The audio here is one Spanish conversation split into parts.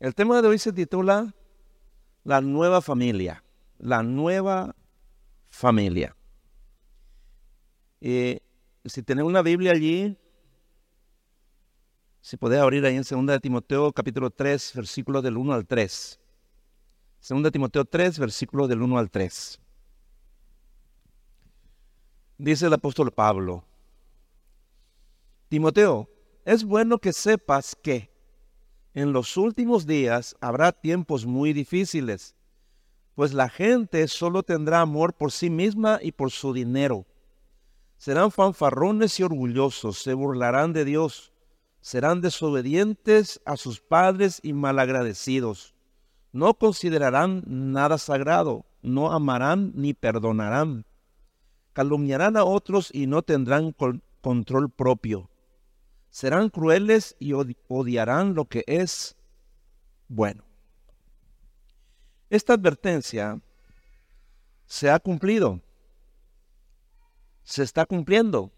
El tema de hoy se titula La nueva familia. La nueva familia. Y si tenemos una Biblia allí, si puede abrir ahí en 2 de Timoteo capítulo 3, versículos del 1 al 3. 2 de Timoteo 3, versículos del 1 al 3. Dice el apóstol Pablo, Timoteo, es bueno que sepas que en los últimos días habrá tiempos muy difíciles, pues la gente solo tendrá amor por sí misma y por su dinero. Serán fanfarrones y orgullosos, se burlarán de Dios, serán desobedientes a sus padres y malagradecidos. No considerarán nada sagrado, no amarán ni perdonarán. Calumniarán a otros y no tendrán control propio serán crueles y odiarán lo que es bueno. Esta advertencia se ha cumplido, se está cumpliendo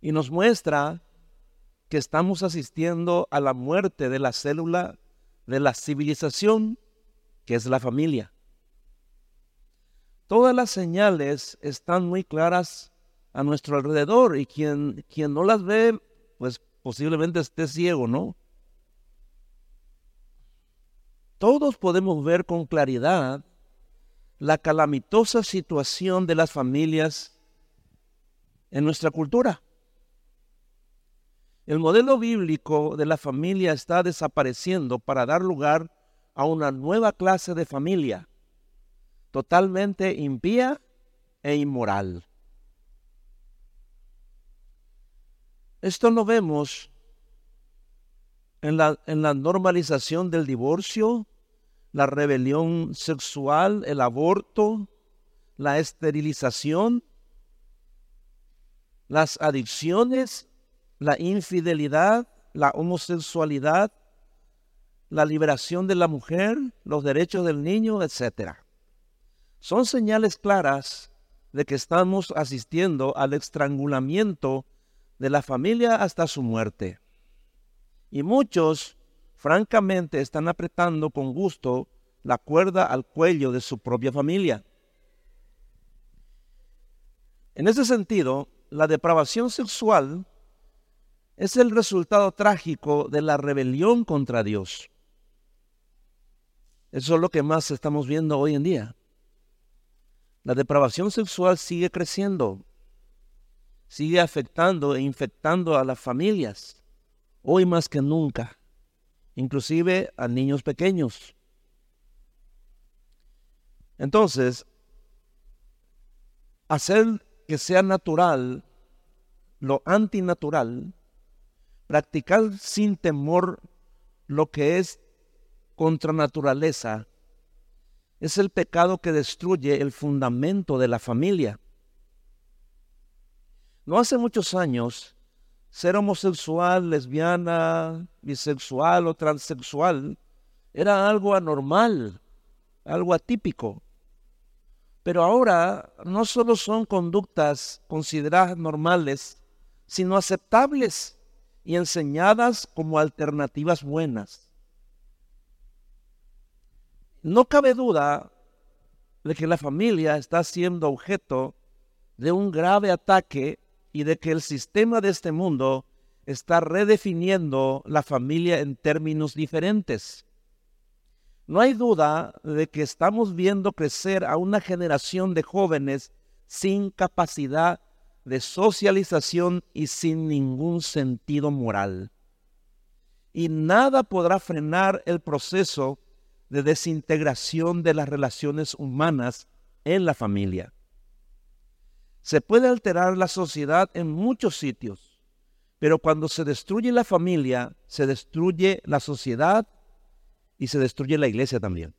y nos muestra que estamos asistiendo a la muerte de la célula de la civilización que es la familia. Todas las señales están muy claras a nuestro alrededor y quien, quien no las ve pues posiblemente esté ciego, ¿no? Todos podemos ver con claridad la calamitosa situación de las familias en nuestra cultura. El modelo bíblico de la familia está desapareciendo para dar lugar a una nueva clase de familia, totalmente impía e inmoral. Esto lo vemos en la, en la normalización del divorcio, la rebelión sexual, el aborto, la esterilización, las adicciones, la infidelidad, la homosexualidad, la liberación de la mujer, los derechos del niño, etc. Son señales claras de que estamos asistiendo al estrangulamiento de la familia hasta su muerte. Y muchos, francamente, están apretando con gusto la cuerda al cuello de su propia familia. En ese sentido, la depravación sexual es el resultado trágico de la rebelión contra Dios. Eso es lo que más estamos viendo hoy en día. La depravación sexual sigue creciendo sigue afectando e infectando a las familias, hoy más que nunca, inclusive a niños pequeños. Entonces, hacer que sea natural lo antinatural, practicar sin temor lo que es contra naturaleza, es el pecado que destruye el fundamento de la familia. No hace muchos años, ser homosexual, lesbiana, bisexual o transexual era algo anormal, algo atípico. Pero ahora no solo son conductas consideradas normales, sino aceptables y enseñadas como alternativas buenas. No cabe duda de que la familia está siendo objeto de un grave ataque y de que el sistema de este mundo está redefiniendo la familia en términos diferentes. No hay duda de que estamos viendo crecer a una generación de jóvenes sin capacidad de socialización y sin ningún sentido moral. Y nada podrá frenar el proceso de desintegración de las relaciones humanas en la familia. Se puede alterar la sociedad en muchos sitios, pero cuando se destruye la familia, se destruye la sociedad y se destruye la iglesia también.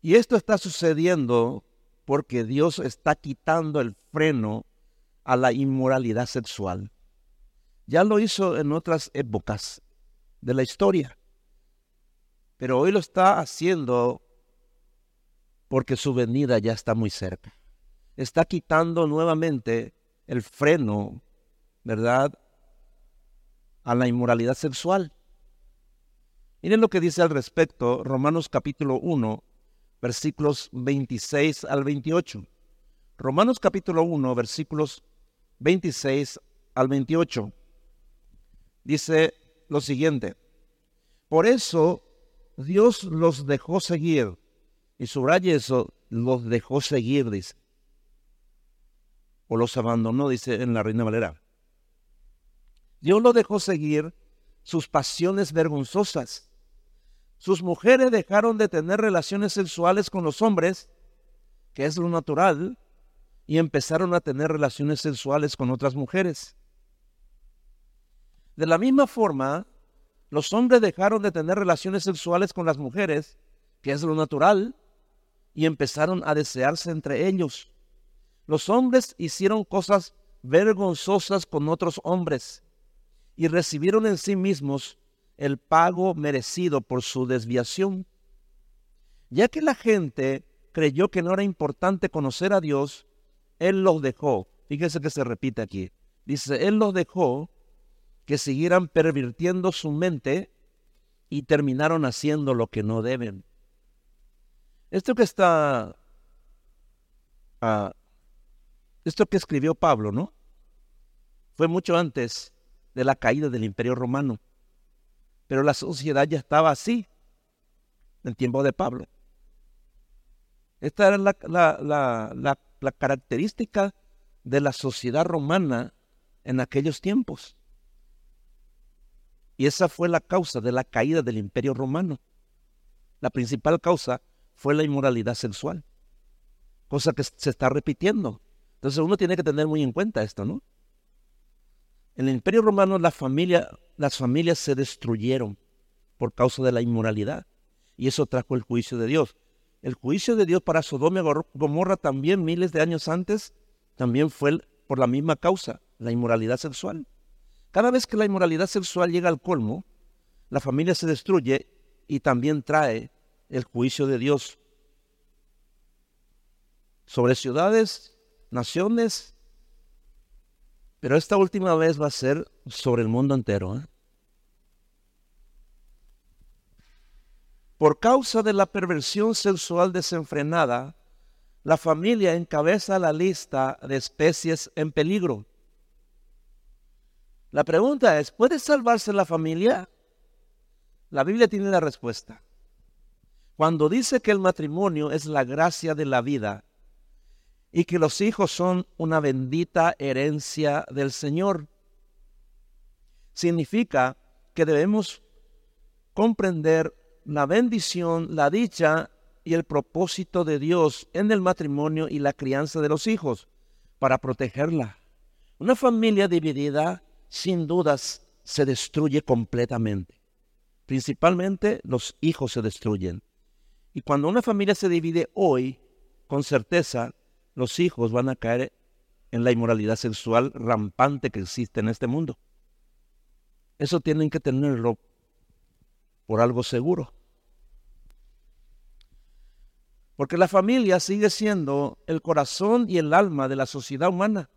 Y esto está sucediendo porque Dios está quitando el freno a la inmoralidad sexual. Ya lo hizo en otras épocas de la historia, pero hoy lo está haciendo porque su venida ya está muy cerca. Está quitando nuevamente el freno, ¿verdad?, a la inmoralidad sexual. Miren lo que dice al respecto Romanos capítulo 1, versículos 26 al 28. Romanos capítulo 1, versículos 26 al 28. Dice lo siguiente. Por eso Dios los dejó seguir. Y subraye eso, los dejó seguir, dice. O los abandonó, dice en la Reina Valera. Dios los dejó seguir sus pasiones vergonzosas. Sus mujeres dejaron de tener relaciones sexuales con los hombres, que es lo natural, y empezaron a tener relaciones sexuales con otras mujeres. De la misma forma, los hombres dejaron de tener relaciones sexuales con las mujeres, que es lo natural, y empezaron a desearse entre ellos. Los hombres hicieron cosas vergonzosas con otros hombres y recibieron en sí mismos el pago merecido por su desviación. Ya que la gente creyó que no era importante conocer a Dios, Él los dejó. Fíjese que se repite aquí. Dice, Él los dejó que siguieran pervirtiendo su mente y terminaron haciendo lo que no deben. Esto que está, ah, esto que escribió Pablo, ¿no? Fue mucho antes de la caída del imperio romano. Pero la sociedad ya estaba así en tiempo de Pablo. Esta era la, la característica de la sociedad romana en aquellos tiempos. Y esa fue la causa de la caída del imperio romano. La principal causa fue la inmoralidad sexual, cosa que se está repitiendo. Entonces uno tiene que tener muy en cuenta esto, ¿no? En el Imperio Romano las familias se destruyeron por causa de la inmoralidad y eso trajo el juicio de Dios. El juicio de Dios para Sodoma y Gomorra también miles de años antes también fue por la misma causa, la inmoralidad sexual. Cada vez que la inmoralidad sexual llega al colmo, la familia se destruye y también trae el juicio de Dios sobre ciudades, naciones pero esta última vez va a ser sobre el mundo entero. ¿eh? Por causa de la perversión sexual desenfrenada, la familia encabeza la lista de especies en peligro. La pregunta es, ¿puede salvarse la familia? La Biblia tiene la respuesta. Cuando dice que el matrimonio es la gracia de la vida, y que los hijos son una bendita herencia del Señor. Significa que debemos comprender la bendición, la dicha y el propósito de Dios en el matrimonio y la crianza de los hijos para protegerla. Una familia dividida, sin dudas, se destruye completamente. Principalmente los hijos se destruyen. Y cuando una familia se divide hoy, con certeza, los hijos van a caer en la inmoralidad sexual rampante que existe en este mundo. Eso tienen que tenerlo por algo seguro. Porque la familia sigue siendo el corazón y el alma de la sociedad humana.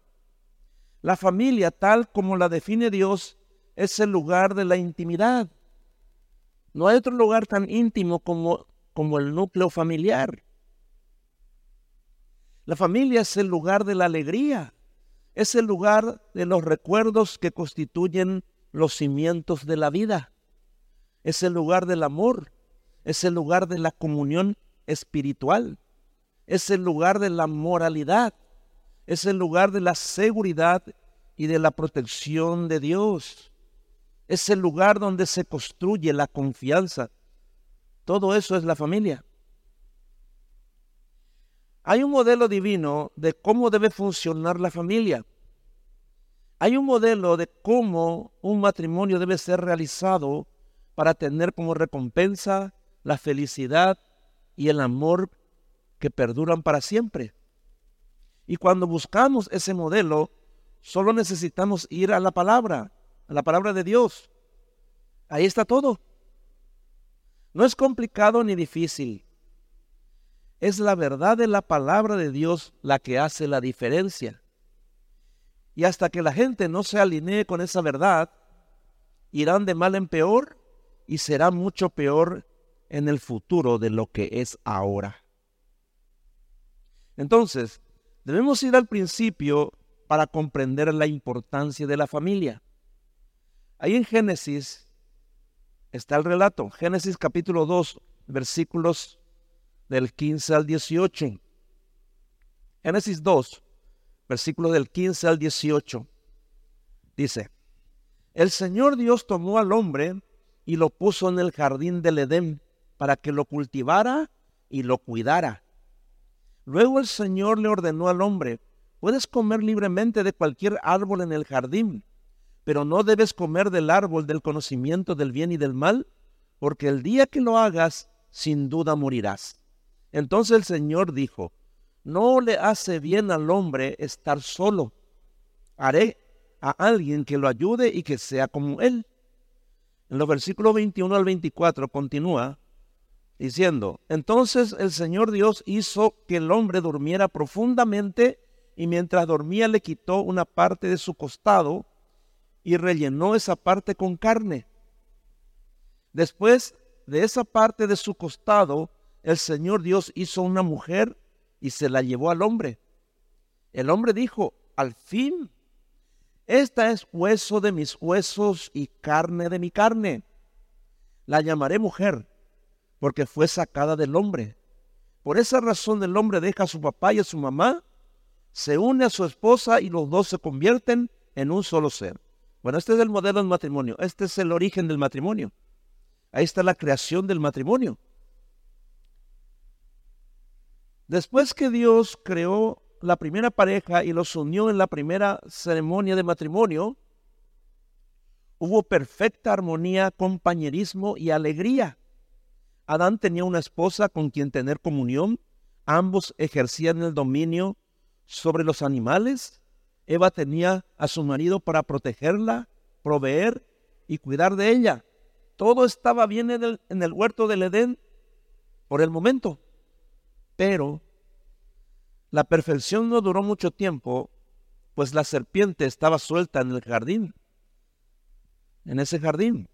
La familia, tal como la define Dios, es el lugar de la intimidad. No hay otro lugar tan íntimo como, como el núcleo familiar. La familia es el lugar de la alegría, es el lugar de los recuerdos que constituyen los cimientos de la vida, es el lugar del amor, es el lugar de la comunión espiritual, es el lugar de la moralidad, es el lugar de la seguridad y de la protección de Dios. Es el lugar donde se construye la confianza. Todo eso es la familia. Hay un modelo divino de cómo debe funcionar la familia. Hay un modelo de cómo un matrimonio debe ser realizado para tener como recompensa la felicidad y el amor que perduran para siempre. Y cuando buscamos ese modelo, solo necesitamos ir a la palabra, a la palabra de Dios. Ahí está todo. No es complicado ni difícil. Es la verdad de la palabra de Dios la que hace la diferencia. Y hasta que la gente no se alinee con esa verdad, irán de mal en peor y será mucho peor en el futuro de lo que es ahora. Entonces, debemos ir al principio para comprender la importancia de la familia. Ahí en Génesis está el relato, Génesis capítulo 2, versículos del 15 al 18. Génesis 2, versículos del 15 al 18. Dice, el Señor Dios tomó al hombre y lo puso en el jardín del Edén para que lo cultivara y lo cuidara. Luego el Señor le ordenó al hombre, puedes comer libremente de cualquier árbol en el jardín, pero no debes comer del árbol del conocimiento del bien y del mal, porque el día que lo hagas, sin duda morirás. Entonces el Señor dijo, no le hace bien al hombre estar solo. Haré a alguien que lo ayude y que sea como él. En los versículos 21 al 24 continúa diciendo, entonces el Señor Dios hizo que el hombre durmiera profundamente y mientras dormía le quitó una parte de su costado y rellenó esa parte con carne. Después de esa parte de su costado, el Señor Dios hizo una mujer y se la llevó al hombre. El hombre dijo, al fin esta es hueso de mis huesos y carne de mi carne. La llamaré mujer, porque fue sacada del hombre. Por esa razón el hombre deja a su papá y a su mamá, se une a su esposa y los dos se convierten en un solo ser. Bueno, este es el modelo del matrimonio, este es el origen del matrimonio. Ahí está la creación del matrimonio. Después que Dios creó la primera pareja y los unió en la primera ceremonia de matrimonio, hubo perfecta armonía, compañerismo y alegría. Adán tenía una esposa con quien tener comunión, ambos ejercían el dominio sobre los animales, Eva tenía a su marido para protegerla, proveer y cuidar de ella. Todo estaba bien en el, en el huerto del Edén por el momento, pero la perfección no duró mucho tiempo, pues la serpiente estaba suelta en el jardín, en ese jardín.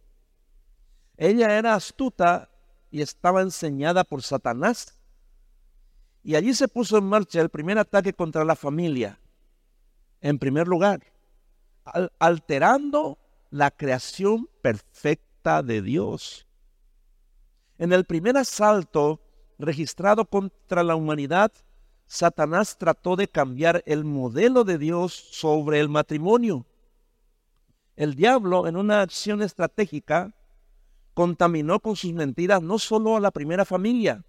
Ella era astuta y estaba enseñada por Satanás. Y allí se puso en marcha el primer ataque contra la familia, en primer lugar, alterando la creación perfecta de Dios. En el primer asalto registrado contra la humanidad, Satanás trató de cambiar el modelo de Dios sobre el matrimonio. El diablo, en una acción estratégica, contaminó con sus mentiras no solo a la primera familia,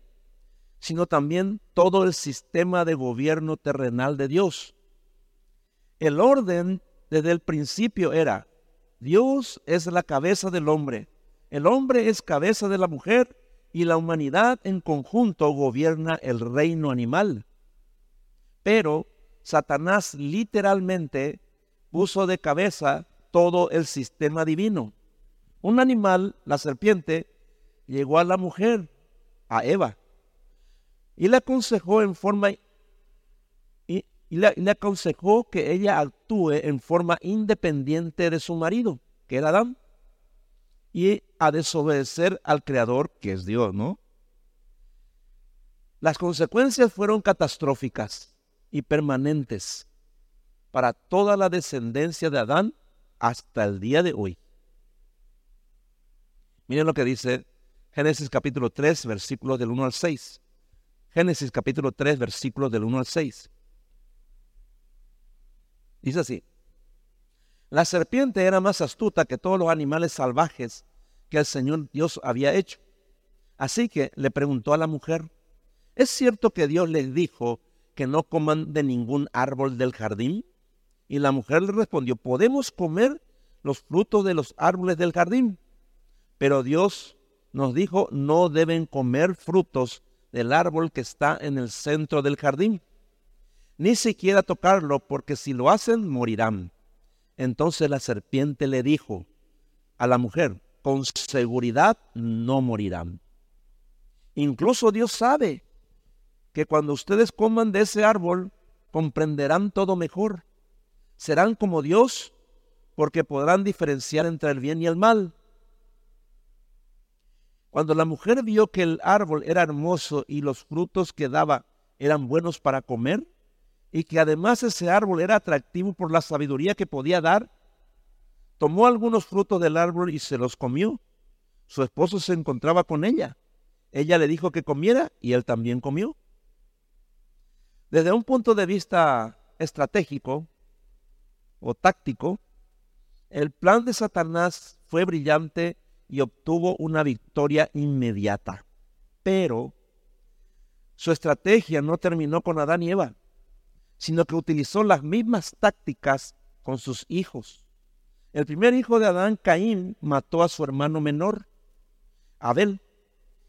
sino también todo el sistema de gobierno terrenal de Dios. El orden desde el principio era, Dios es la cabeza del hombre, el hombre es cabeza de la mujer y la humanidad en conjunto gobierna el reino animal. Pero Satanás literalmente puso de cabeza todo el sistema divino. Un animal, la serpiente, llegó a la mujer, a Eva, y le aconsejó en forma y, le, aconsejó que ella actúe en forma independiente de su marido, que era Adán, y a desobedecer al Creador, que es Dios, ¿no? Las consecuencias fueron catastróficas y permanentes para toda la descendencia de Adán hasta el día de hoy. Miren lo que dice Génesis capítulo 3, versículos del 1 al 6. Génesis capítulo 3, versículos del 1 al 6. Dice así. La serpiente era más astuta que todos los animales salvajes que el Señor Dios había hecho. Así que le preguntó a la mujer, ¿es cierto que Dios les dijo que no coman de ningún árbol del jardín? Y la mujer le respondió, podemos comer los frutos de los árboles del jardín. Pero Dios nos dijo, no deben comer frutos del árbol que está en el centro del jardín, ni siquiera tocarlo, porque si lo hacen, morirán. Entonces la serpiente le dijo a la mujer, con seguridad no morirán. Incluso Dios sabe que cuando ustedes coman de ese árbol, comprenderán todo mejor. Serán como Dios, porque podrán diferenciar entre el bien y el mal. Cuando la mujer vio que el árbol era hermoso y los frutos que daba eran buenos para comer, y que además ese árbol era atractivo por la sabiduría que podía dar, tomó algunos frutos del árbol y se los comió. Su esposo se encontraba con ella. Ella le dijo que comiera y él también comió. Desde un punto de vista estratégico o táctico, el plan de Satanás fue brillante y obtuvo una victoria inmediata. Pero su estrategia no terminó con Adán y Eva sino que utilizó las mismas tácticas con sus hijos. El primer hijo de Adán, Caín, mató a su hermano menor, Abel,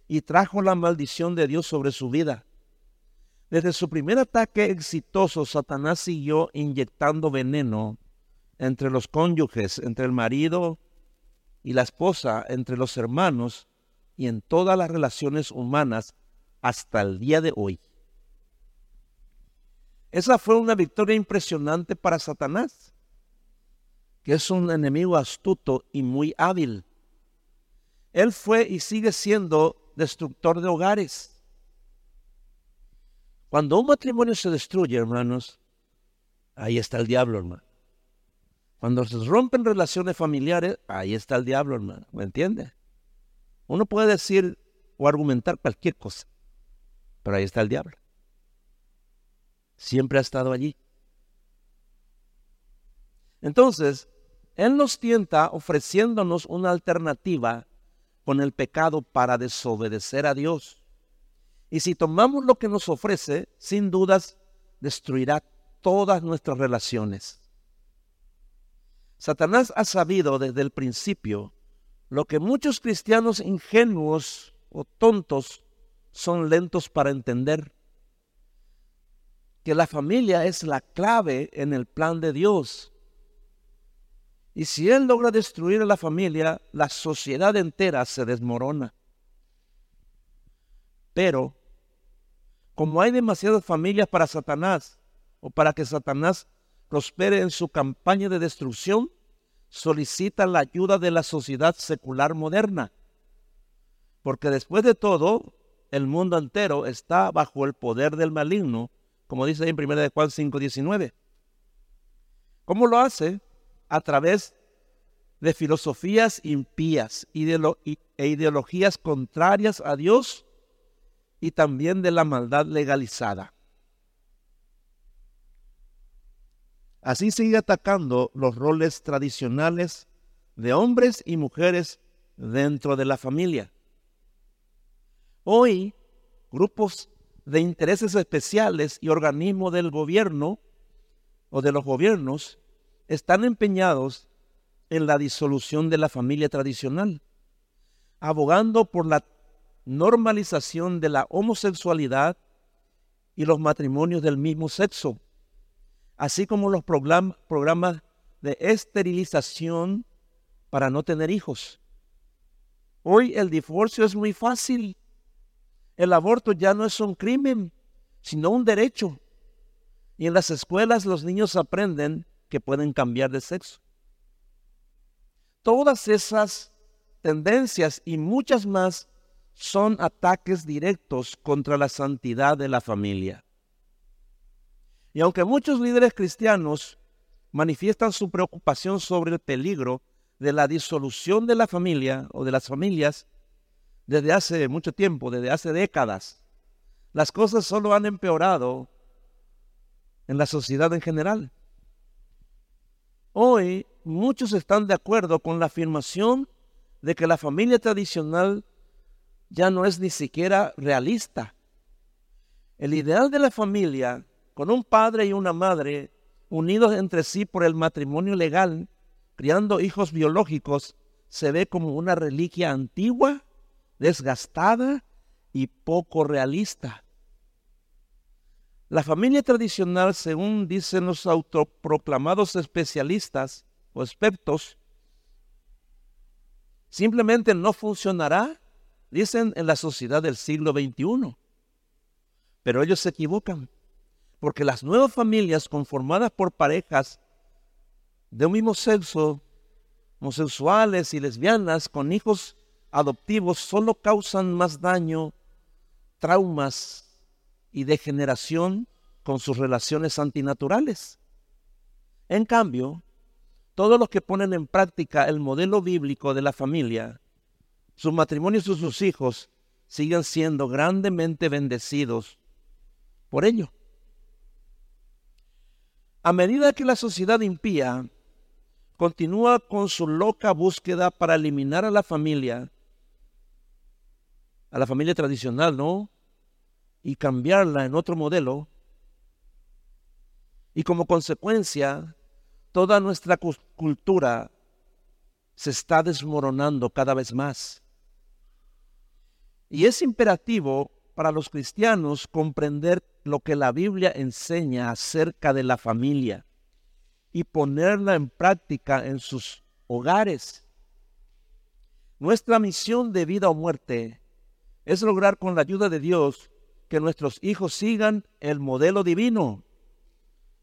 y trajo la maldición de Dios sobre su vida. Desde su primer ataque exitoso, Satanás siguió inyectando veneno entre los cónyuges, entre el marido y la esposa, entre los hermanos y en todas las relaciones humanas hasta el día de hoy. Esa fue una victoria impresionante para Satanás, que es un enemigo astuto y muy hábil. Él fue y sigue siendo destructor de hogares. Cuando un matrimonio se destruye, hermanos, ahí está el diablo, hermano. Cuando se rompen relaciones familiares, ahí está el diablo, hermano. ¿Me entiende? Uno puede decir o argumentar cualquier cosa, pero ahí está el diablo siempre ha estado allí. Entonces, Él nos tienta ofreciéndonos una alternativa con el pecado para desobedecer a Dios. Y si tomamos lo que nos ofrece, sin dudas destruirá todas nuestras relaciones. Satanás ha sabido desde el principio lo que muchos cristianos ingenuos o tontos son lentos para entender que la familia es la clave en el plan de Dios. Y si Él logra destruir a la familia, la sociedad entera se desmorona. Pero, como hay demasiadas familias para Satanás, o para que Satanás prospere en su campaña de destrucción, solicita la ayuda de la sociedad secular moderna. Porque después de todo, el mundo entero está bajo el poder del maligno como dice en 1 de Juan 5:19. ¿Cómo lo hace? A través de filosofías impías e ideologías contrarias a Dios y también de la maldad legalizada. Así sigue atacando los roles tradicionales de hombres y mujeres dentro de la familia. Hoy, grupos de intereses especiales y organismos del gobierno o de los gobiernos están empeñados en la disolución de la familia tradicional, abogando por la normalización de la homosexualidad y los matrimonios del mismo sexo, así como los programas de esterilización para no tener hijos. Hoy el divorcio es muy fácil el aborto ya no es un crimen, sino un derecho. Y en las escuelas los niños aprenden que pueden cambiar de sexo. Todas esas tendencias y muchas más son ataques directos contra la santidad de la familia. Y aunque muchos líderes cristianos manifiestan su preocupación sobre el peligro de la disolución de la familia o de las familias, desde hace mucho tiempo, desde hace décadas. Las cosas solo han empeorado en la sociedad en general. Hoy muchos están de acuerdo con la afirmación de que la familia tradicional ya no es ni siquiera realista. El ideal de la familia, con un padre y una madre unidos entre sí por el matrimonio legal, criando hijos biológicos, se ve como una reliquia antigua desgastada y poco realista. La familia tradicional, según dicen los autoproclamados especialistas o expertos, simplemente no funcionará, dicen, en la sociedad del siglo XXI. Pero ellos se equivocan, porque las nuevas familias conformadas por parejas de un mismo sexo, homosexuales y lesbianas con hijos adoptivos solo causan más daño, traumas y degeneración con sus relaciones antinaturales. En cambio, todos los que ponen en práctica el modelo bíblico de la familia, sus matrimonios y sus hijos siguen siendo grandemente bendecidos por ello. A medida que la sociedad impía continúa con su loca búsqueda para eliminar a la familia, a la familia tradicional, ¿no? Y cambiarla en otro modelo. Y como consecuencia, toda nuestra cultura se está desmoronando cada vez más. Y es imperativo para los cristianos comprender lo que la Biblia enseña acerca de la familia y ponerla en práctica en sus hogares. Nuestra misión de vida o muerte es lograr con la ayuda de Dios que nuestros hijos sigan el modelo divino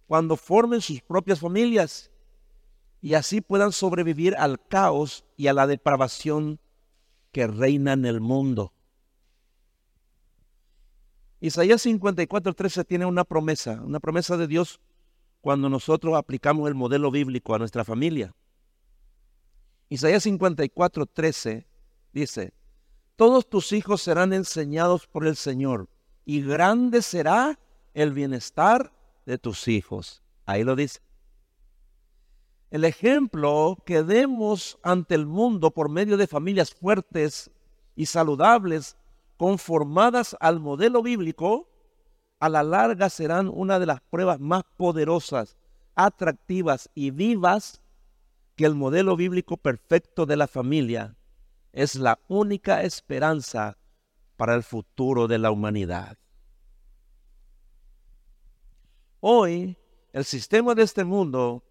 cuando formen sus propias familias y así puedan sobrevivir al caos y a la depravación que reina en el mundo. Isaías 54, 13 tiene una promesa, una promesa de Dios cuando nosotros aplicamos el modelo bíblico a nuestra familia. Isaías 54, 13 dice, todos tus hijos serán enseñados por el Señor, y grande será el bienestar de tus hijos. Ahí lo dice. El ejemplo que demos ante el mundo por medio de familias fuertes y saludables, conformadas al modelo bíblico, a la larga serán una de las pruebas más poderosas, atractivas y vivas que el modelo bíblico perfecto de la familia es la única esperanza para el futuro de la humanidad. Hoy, el sistema de este mundo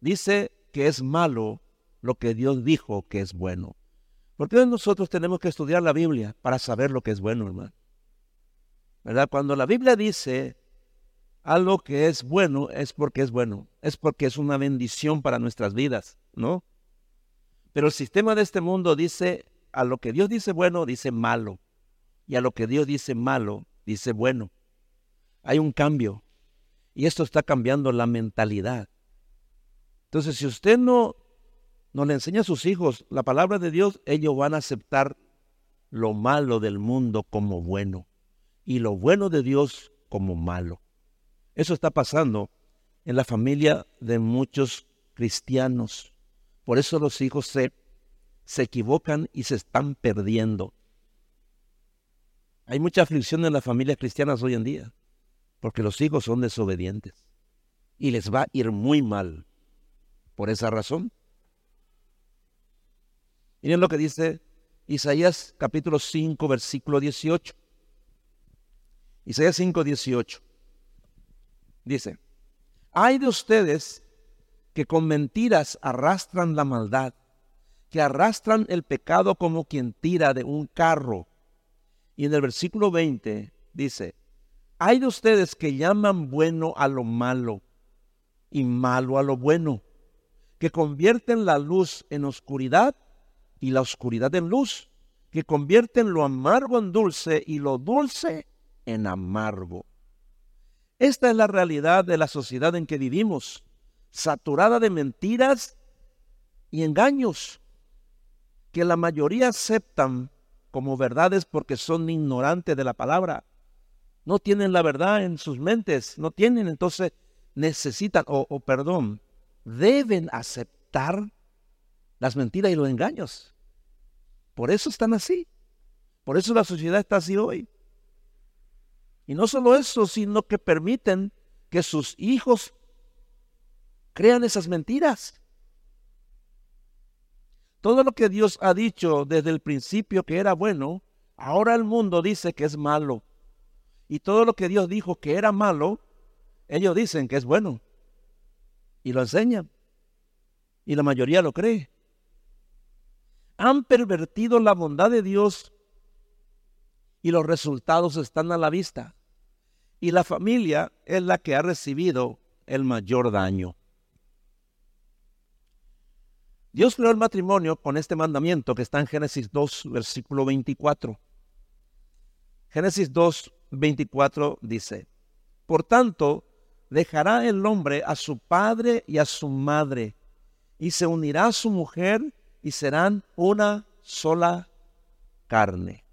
dice que es malo lo que Dios dijo que es bueno. Porque nosotros tenemos que estudiar la Biblia para saber lo que es bueno, hermano. ¿Verdad? Cuando la Biblia dice algo que es bueno, es porque es bueno, es porque es una bendición para nuestras vidas, ¿no? Pero el sistema de este mundo dice, a lo que Dios dice bueno, dice malo. Y a lo que Dios dice malo, dice bueno. Hay un cambio. Y esto está cambiando la mentalidad. Entonces, si usted no, no le enseña a sus hijos la palabra de Dios, ellos van a aceptar lo malo del mundo como bueno y lo bueno de Dios como malo. Eso está pasando en la familia de muchos cristianos. Por eso los hijos se, se equivocan y se están perdiendo. Hay mucha aflicción en las familias cristianas hoy en día, porque los hijos son desobedientes y les va a ir muy mal por esa razón. Miren lo que dice Isaías capítulo 5, versículo 18. Isaías 5, 18. Dice, hay de ustedes que con mentiras arrastran la maldad, que arrastran el pecado como quien tira de un carro. Y en el versículo 20 dice, hay de ustedes que llaman bueno a lo malo y malo a lo bueno, que convierten la luz en oscuridad y la oscuridad en luz, que convierten lo amargo en dulce y lo dulce en amargo. Esta es la realidad de la sociedad en que vivimos, saturada de mentiras y engaños, que la mayoría aceptan como verdades porque son ignorantes de la palabra. No tienen la verdad en sus mentes, no tienen, entonces necesitan, o, perdón, deben aceptar las mentiras y los engaños. Por eso están así. Por eso la sociedad está así hoy. Y no solo eso, sino que permiten que sus hijos crean esas mentiras. Todo lo que Dios ha dicho desde el principio que era bueno, ahora el mundo dice que es malo. Y todo lo que Dios dijo que era malo, ellos dicen que es bueno. Y lo enseñan. Y la mayoría lo cree. Han pervertido la bondad de Dios y los resultados están a la vista y la familia es la que ha recibido el mayor daño. Dios creó el matrimonio con este mandamiento que está en Génesis 2, versículo 24. Génesis 2, 24 dice, Por tanto, dejará el hombre a su padre y a su madre, y se unirá a su mujer, y serán una sola carne.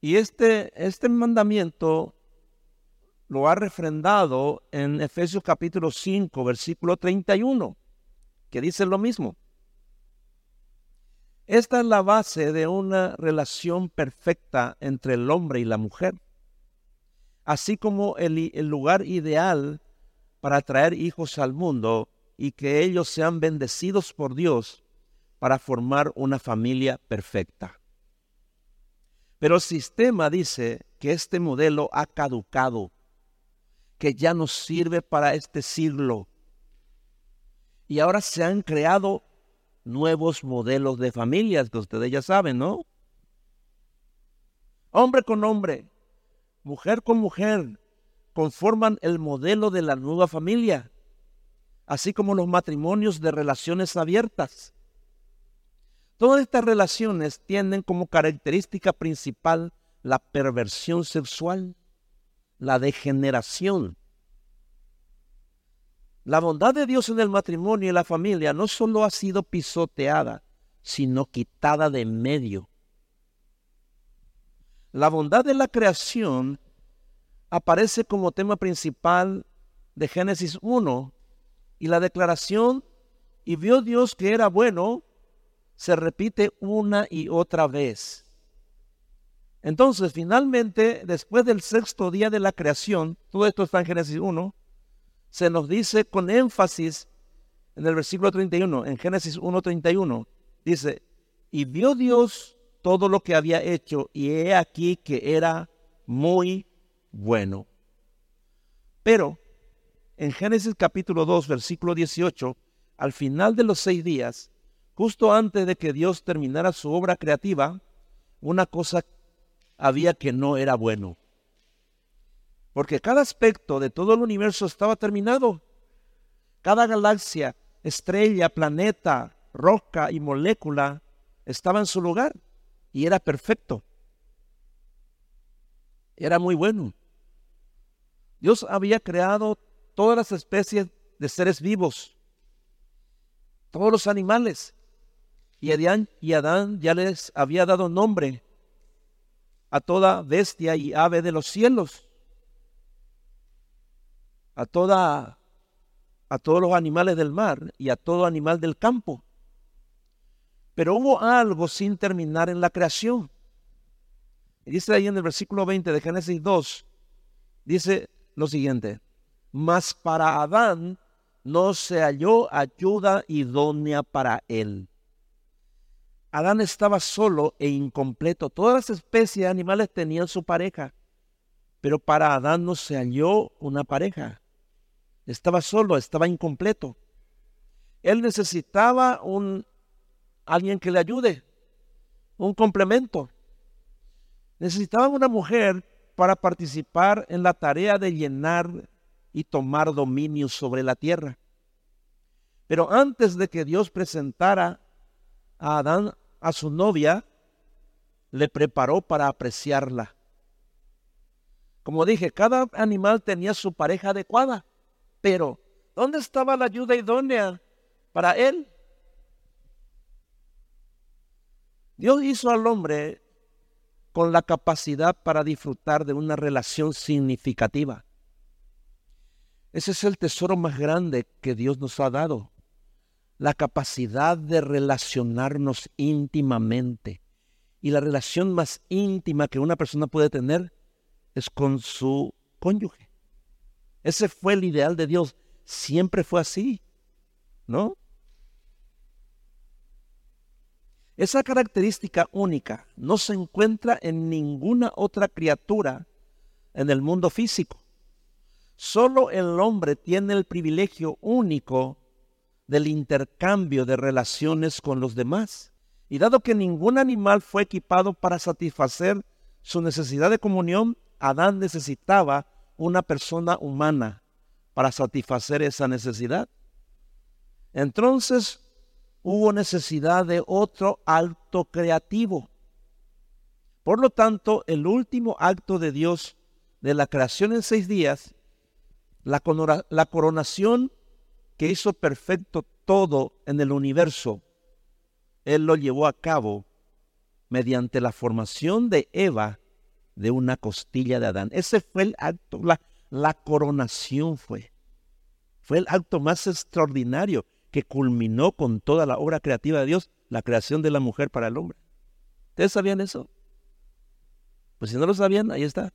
Y este, este mandamiento lo ha refrendado en Efesios capítulo 5, versículo 31, que dice lo mismo. Esta es la base de una relación perfecta entre el hombre y la mujer, así como el, el lugar ideal para traer hijos al mundo y que ellos sean bendecidos por Dios para formar una familia perfecta. Pero el sistema dice que este modelo ha caducado, que ya no sirve para este siglo. Y ahora se han creado nuevos modelos de familias, que ustedes ya saben, ¿no? Hombre con hombre, mujer con mujer, conforman el modelo de la nueva familia, así como los matrimonios de relaciones abiertas. Todas estas relaciones tienen como característica principal la perversión sexual, la degeneración. La bondad de Dios en el matrimonio y la familia no solo ha sido pisoteada, sino quitada de en medio. La bondad de la creación aparece como tema principal de Génesis 1 y la declaración, y vio Dios que era bueno, se repite una y otra vez. Entonces, finalmente, después del sexto día de la creación, todo esto está en Génesis 1, se nos dice con énfasis en el versículo 31, en Génesis 1.31, dice, y vio Dios todo lo que había hecho, y he aquí que era muy bueno. Pero en Génesis capítulo 2, versículo 18, al final de los seis días, Justo antes de que Dios terminara su obra creativa, una cosa había que no era bueno. Porque cada aspecto de todo el universo estaba terminado. Cada galaxia, estrella, planeta, roca y molécula estaba en su lugar y era perfecto. Era muy bueno. Dios había creado todas las especies de seres vivos, todos los animales, y Adán, y Adán ya les había dado nombre a toda bestia y ave de los cielos, a toda a todos los animales del mar y a todo animal del campo. Pero hubo algo sin terminar en la creación. Dice ahí en el versículo 20 de Génesis 2, dice lo siguiente, mas para Adán no se halló ayuda idónea para él. Adán estaba solo e incompleto. Todas las especies de animales tenían su pareja, pero para Adán no se halló una pareja. Estaba solo, estaba incompleto. Él necesitaba un alguien que le ayude, un complemento. Necesitaba una mujer para participar en la tarea de llenar y tomar dominio sobre la tierra. Pero antes de que Dios presentara a Adán a su novia, le preparó para apreciarla. Como dije, cada animal tenía su pareja adecuada, pero ¿dónde estaba la ayuda idónea para él? Dios hizo al hombre con la capacidad para disfrutar de una relación significativa. Ese es el tesoro más grande que Dios nos ha dado la capacidad de relacionarnos íntimamente. Y la relación más íntima que una persona puede tener es con su cónyuge. Ese fue el ideal de Dios. Siempre fue así, ¿no? Esa característica única no se encuentra en ninguna otra criatura en el mundo físico. Solo el hombre tiene el privilegio único del intercambio de relaciones con los demás. Y dado que ningún animal fue equipado para satisfacer su necesidad de comunión, Adán necesitaba una persona humana para satisfacer esa necesidad. Entonces hubo necesidad de otro acto creativo. Por lo tanto, el último acto de Dios de la creación en seis días, la, coronación que hizo perfecto todo en el universo, Él lo llevó a cabo mediante la formación de Eva de una costilla de Adán. Ese fue el acto, la, coronación fue. Fue el acto más extraordinario que culminó con toda la obra creativa de Dios, la creación de la mujer para el hombre. ¿Ustedes sabían eso? Pues si no lo sabían, ahí está.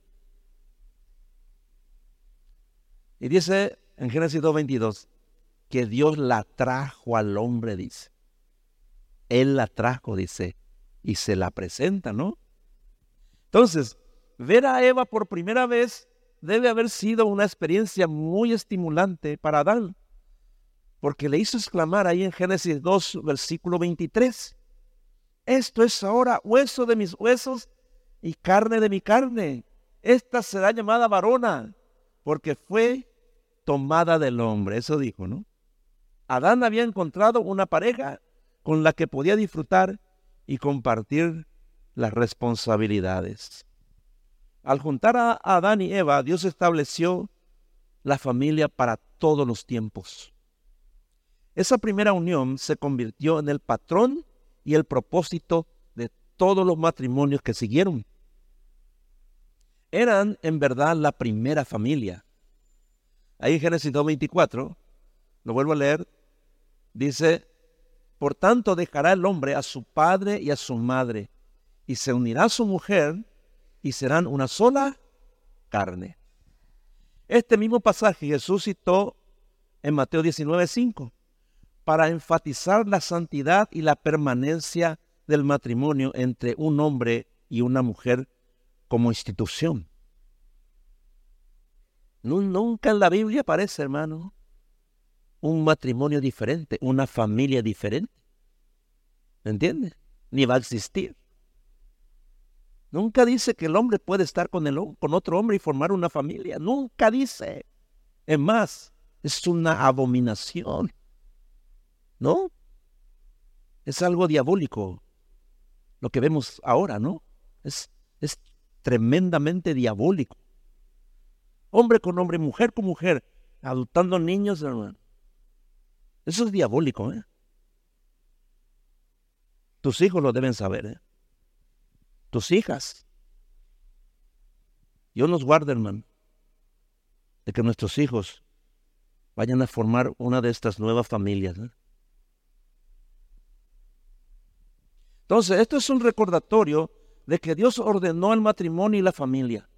Y dice en Génesis 2.22 que Dios la trajo al hombre, dice. Él la trajo, dice, y se la presenta, ¿no? Entonces, ver a Eva por primera vez debe haber sido una experiencia muy estimulante para Adán porque le hizo exclamar ahí en Génesis 2, versículo 23, esto es ahora hueso de mis huesos y carne de mi carne. Esta será llamada varona, porque fue tomada del hombre. Eso dijo, ¿no? Adán había encontrado una pareja con la que podía disfrutar y compartir las responsabilidades. Al juntar a Adán y Eva, Dios estableció la familia para todos los tiempos. Esa primera unión se convirtió en el patrón y el propósito de todos los matrimonios que siguieron. Eran en verdad la primera familia. Ahí en Génesis 2.24, lo vuelvo a leer, dice, por tanto dejará el hombre a su padre y a su madre, y se unirá a su mujer, y serán una sola carne. Este mismo pasaje Jesús citó en Mateo 19.5 para enfatizar la santidad y la permanencia del matrimonio entre un hombre y una mujer como institución. Nunca en la Biblia aparece, hermano, un matrimonio diferente, una familia diferente. ¿Me entiendes? Ni va a existir. Nunca dice que el hombre puede estar con, el, con otro hombre y formar una familia. Nunca dice. Es más, es una abominación. ¿no? Es algo diabólico lo que vemos ahora, ¿no? Es, es tremendamente diabólico. Hombre con hombre, mujer con mujer, adoptando niños, hermano. Eso es diabólico, ¿eh? Tus hijos lo deben saber, ¿eh? Tus hijas. Dios nos guarde, hermano, de que nuestros hijos vayan a formar una de estas nuevas familias. Entonces, esto es un recordatorio de que Dios ordenó el matrimonio y la familia.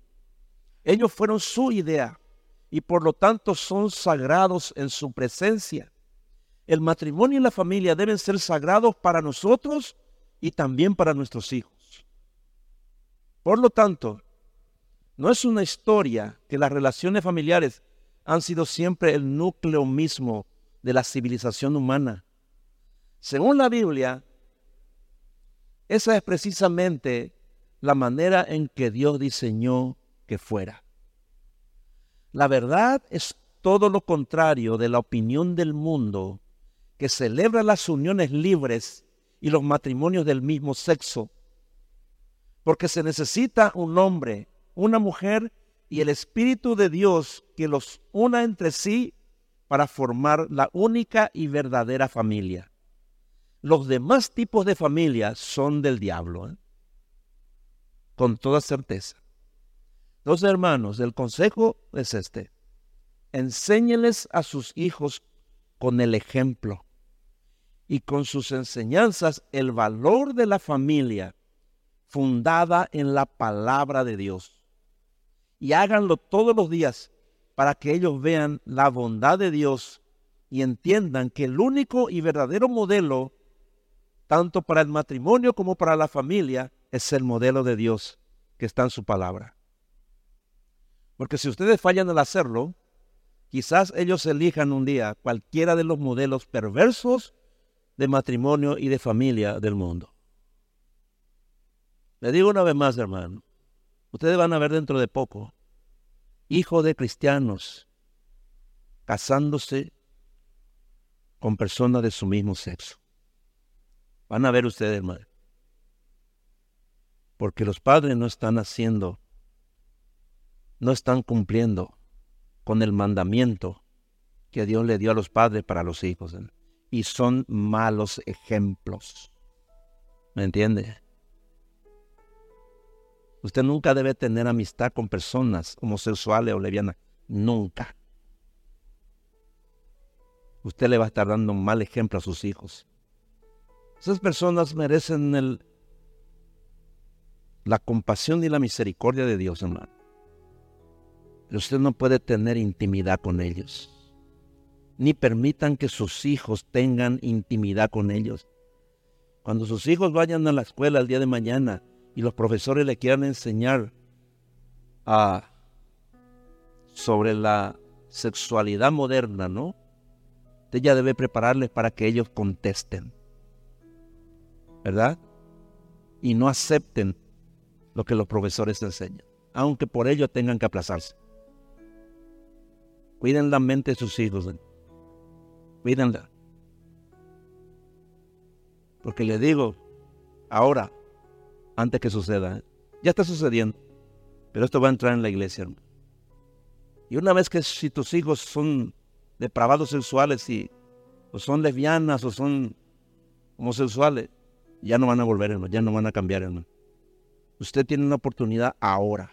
Ellos fueron su idea y por lo tanto son sagrados en su presencia. El matrimonio y la familia deben ser sagrados para nosotros y también para nuestros hijos. Por lo tanto, no es una historia que las relaciones familiares han sido siempre el núcleo mismo de la civilización humana. Según la Biblia, esa es precisamente la manera en que Dios diseñó que fuera. La verdad es todo lo contrario de la opinión del mundo que celebra las uniones libres y los matrimonios del mismo sexo, porque se necesita un hombre, una mujer y el Espíritu de Dios que los una entre sí para formar la única y verdadera familia. Los demás tipos de familias son del diablo, ¿eh? con toda certeza. Los hermanos, el consejo es este. Enséñeles a sus hijos con el ejemplo y con sus enseñanzas el valor de la familia fundada en la palabra de Dios. Y háganlo todos los días para que ellos vean la bondad de Dios y entiendan que el único y verdadero modelo tanto para el matrimonio como para la familia, es el modelo de Dios que está en su palabra. Porque si ustedes fallan al hacerlo, quizás ellos elijan un día cualquiera de los modelos perversos de matrimonio y de familia del mundo. Le digo una vez más, hermano, ustedes van a ver dentro de poco hijos de cristianos casándose con personas de su mismo sexo. Van a ver ustedes, hermano. Porque los padres no están haciendo, no están cumpliendo con el mandamiento que Dios le dio a los padres para los hijos. Y son malos ejemplos. ¿Me entiende? Usted nunca debe tener amistad con personas homosexuales o lesbianas. Nunca. Usted le va a estar dando un mal ejemplo a sus hijos. Esas personas merecen la compasión y la misericordia de Dios, hermano. Pero usted no puede tener intimidad con ellos. Ni permitan que sus hijos tengan intimidad con ellos. Cuando sus hijos vayan a la escuela el día de mañana, y los profesores le quieran enseñar a, sobre la sexualidad moderna, ¿no? Usted ya debe prepararles para que ellos contesten, ¿verdad? Y no acepten lo que los profesores enseñan, aunque por ello tengan que aplazarse. Cuiden la mente de sus hijos, cuídenla. Porque le digo, ahora, antes que suceda. Ya está sucediendo. Pero esto va a entrar en la iglesia, hermano. Y una vez que si tus hijos son depravados sexuales y o son lesbianas o son homosexuales, ya no van a volver, hermano, ya no van a cambiar, hermano. Usted tiene una oportunidad ahora.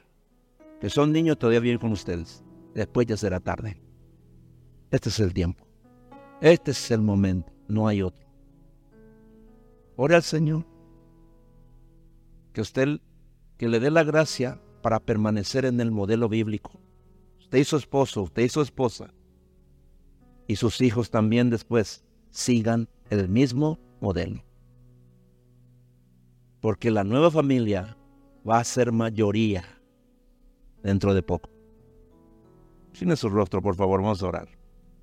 Que son niños todavía bien con ustedes. Después ya será tarde. Este es el tiempo. Este es el momento. No hay otro. Ore al Señor que usted que le dé la gracia para permanecer en el modelo bíblico. Usted y su esposo, usted y su esposa, y sus hijos también después sigan el mismo modelo. Porque la nueva familia va a ser mayoría dentro de poco. Sin su rostro, por favor, vamos a orar.